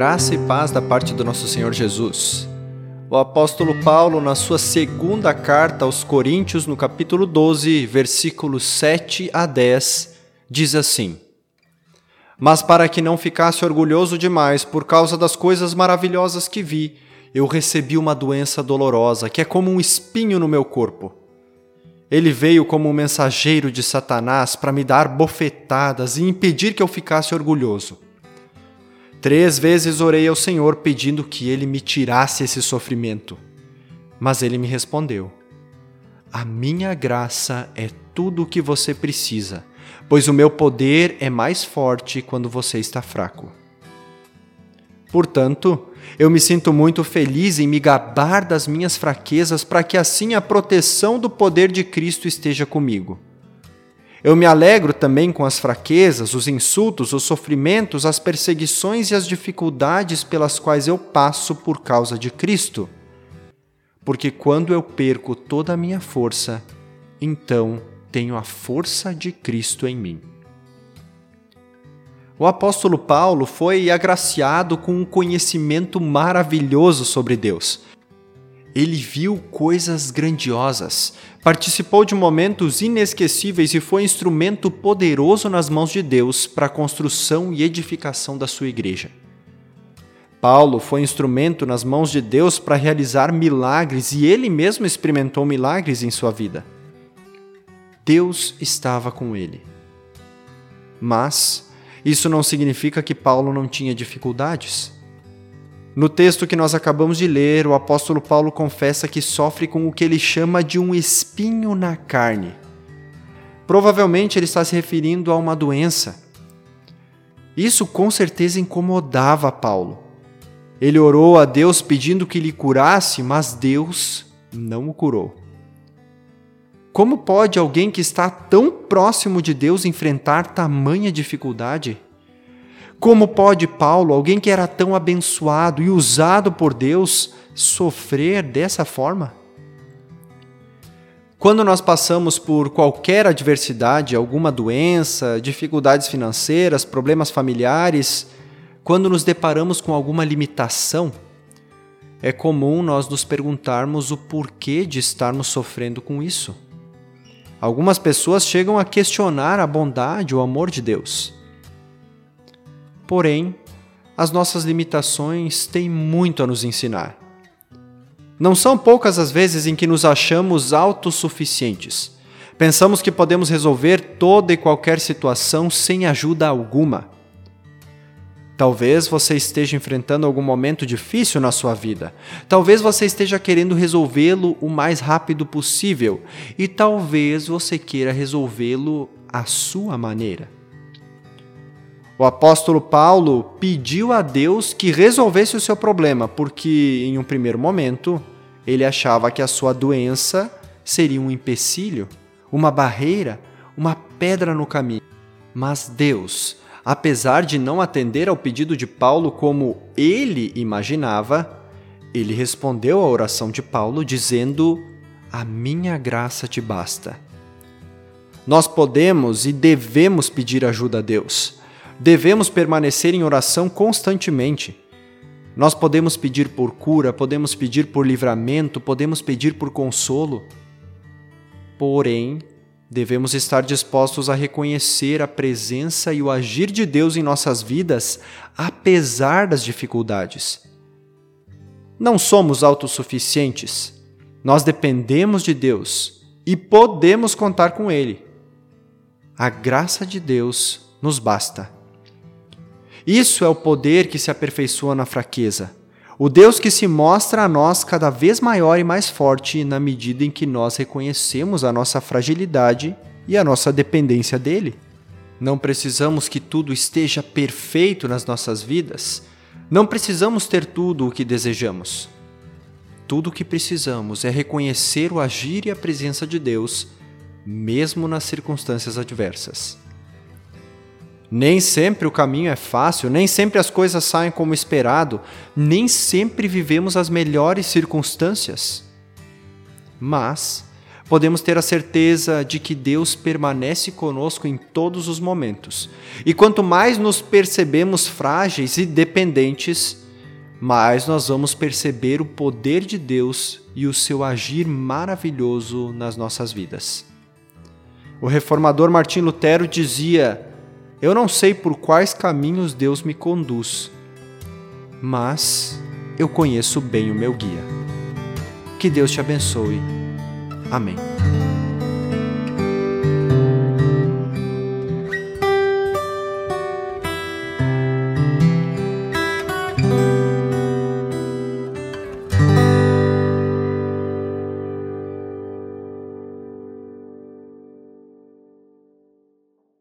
Graça e paz da parte do nosso Senhor Jesus. O apóstolo Paulo, na sua segunda carta aos Coríntios, no capítulo 12, versículos 7 a 10, diz assim: Mas para que não ficasse orgulhoso demais por causa das coisas maravilhosas que vi, eu recebi uma doença dolorosa, que é como um espinho no meu corpo. Ele veio como um mensageiro de Satanás para me dar bofetadas e impedir que eu ficasse orgulhoso. Três vezes orei ao Senhor pedindo que ele me tirasse esse sofrimento. Mas ele me respondeu: A minha graça é tudo o que você precisa, pois o meu poder é mais forte quando você está fraco. Portanto, eu me sinto muito feliz em me gabar das minhas fraquezas para que assim a proteção do poder de Cristo esteja comigo. Eu me alegro também com as fraquezas, os insultos, os sofrimentos, as perseguições e as dificuldades pelas quais eu passo por causa de Cristo. Porque quando eu perco toda a minha força, então tenho a força de Cristo em mim. O apóstolo Paulo foi agraciado com um conhecimento maravilhoso sobre Deus ele viu coisas grandiosas, participou de momentos inesquecíveis e foi instrumento poderoso nas mãos de Deus para a construção e edificação da sua igreja. Paulo foi instrumento nas mãos de Deus para realizar milagres e ele mesmo experimentou milagres em sua vida. Deus estava com ele. Mas isso não significa que Paulo não tinha dificuldades. No texto que nós acabamos de ler, o apóstolo Paulo confessa que sofre com o que ele chama de um espinho na carne. Provavelmente ele está se referindo a uma doença. Isso com certeza incomodava Paulo. Ele orou a Deus pedindo que lhe curasse, mas Deus não o curou. Como pode alguém que está tão próximo de Deus enfrentar tamanha dificuldade? Como pode Paulo, alguém que era tão abençoado e usado por Deus, sofrer dessa forma? Quando nós passamos por qualquer adversidade, alguma doença, dificuldades financeiras, problemas familiares, quando nos deparamos com alguma limitação, é comum nós nos perguntarmos o porquê de estarmos sofrendo com isso. Algumas pessoas chegam a questionar a bondade o amor de Deus. Porém, as nossas limitações têm muito a nos ensinar. Não são poucas as vezes em que nos achamos autossuficientes. Pensamos que podemos resolver toda e qualquer situação sem ajuda alguma. Talvez você esteja enfrentando algum momento difícil na sua vida. Talvez você esteja querendo resolvê-lo o mais rápido possível. E talvez você queira resolvê-lo à sua maneira. O apóstolo Paulo pediu a Deus que resolvesse o seu problema, porque em um primeiro momento ele achava que a sua doença seria um empecilho, uma barreira, uma pedra no caminho. Mas Deus, apesar de não atender ao pedido de Paulo como ele imaginava, ele respondeu à oração de Paulo dizendo: A minha graça te basta. Nós podemos e devemos pedir ajuda a Deus devemos permanecer em oração constantemente. Nós podemos pedir por cura, podemos pedir por livramento, podemos pedir por consolo. Porém, devemos estar dispostos a reconhecer a presença e o agir de Deus em nossas vidas, apesar das dificuldades. Não somos autossuficientes. Nós dependemos de Deus e podemos contar com Ele. A graça de Deus nos basta. Isso é o poder que se aperfeiçoa na fraqueza. O Deus que se mostra a nós cada vez maior e mais forte na medida em que nós reconhecemos a nossa fragilidade e a nossa dependência dele. Não precisamos que tudo esteja perfeito nas nossas vidas. Não precisamos ter tudo o que desejamos. Tudo o que precisamos é reconhecer o agir e a presença de Deus, mesmo nas circunstâncias adversas. Nem sempre o caminho é fácil, nem sempre as coisas saem como esperado, nem sempre vivemos as melhores circunstâncias. Mas, podemos ter a certeza de que Deus permanece conosco em todos os momentos. E quanto mais nos percebemos frágeis e dependentes, mais nós vamos perceber o poder de Deus e o seu agir maravilhoso nas nossas vidas. O reformador Martim Lutero dizia: Eu não sei por quais caminhos Deus me conduz, mas eu conheço bem o meu guia. Que Deus te abençoe. Amém.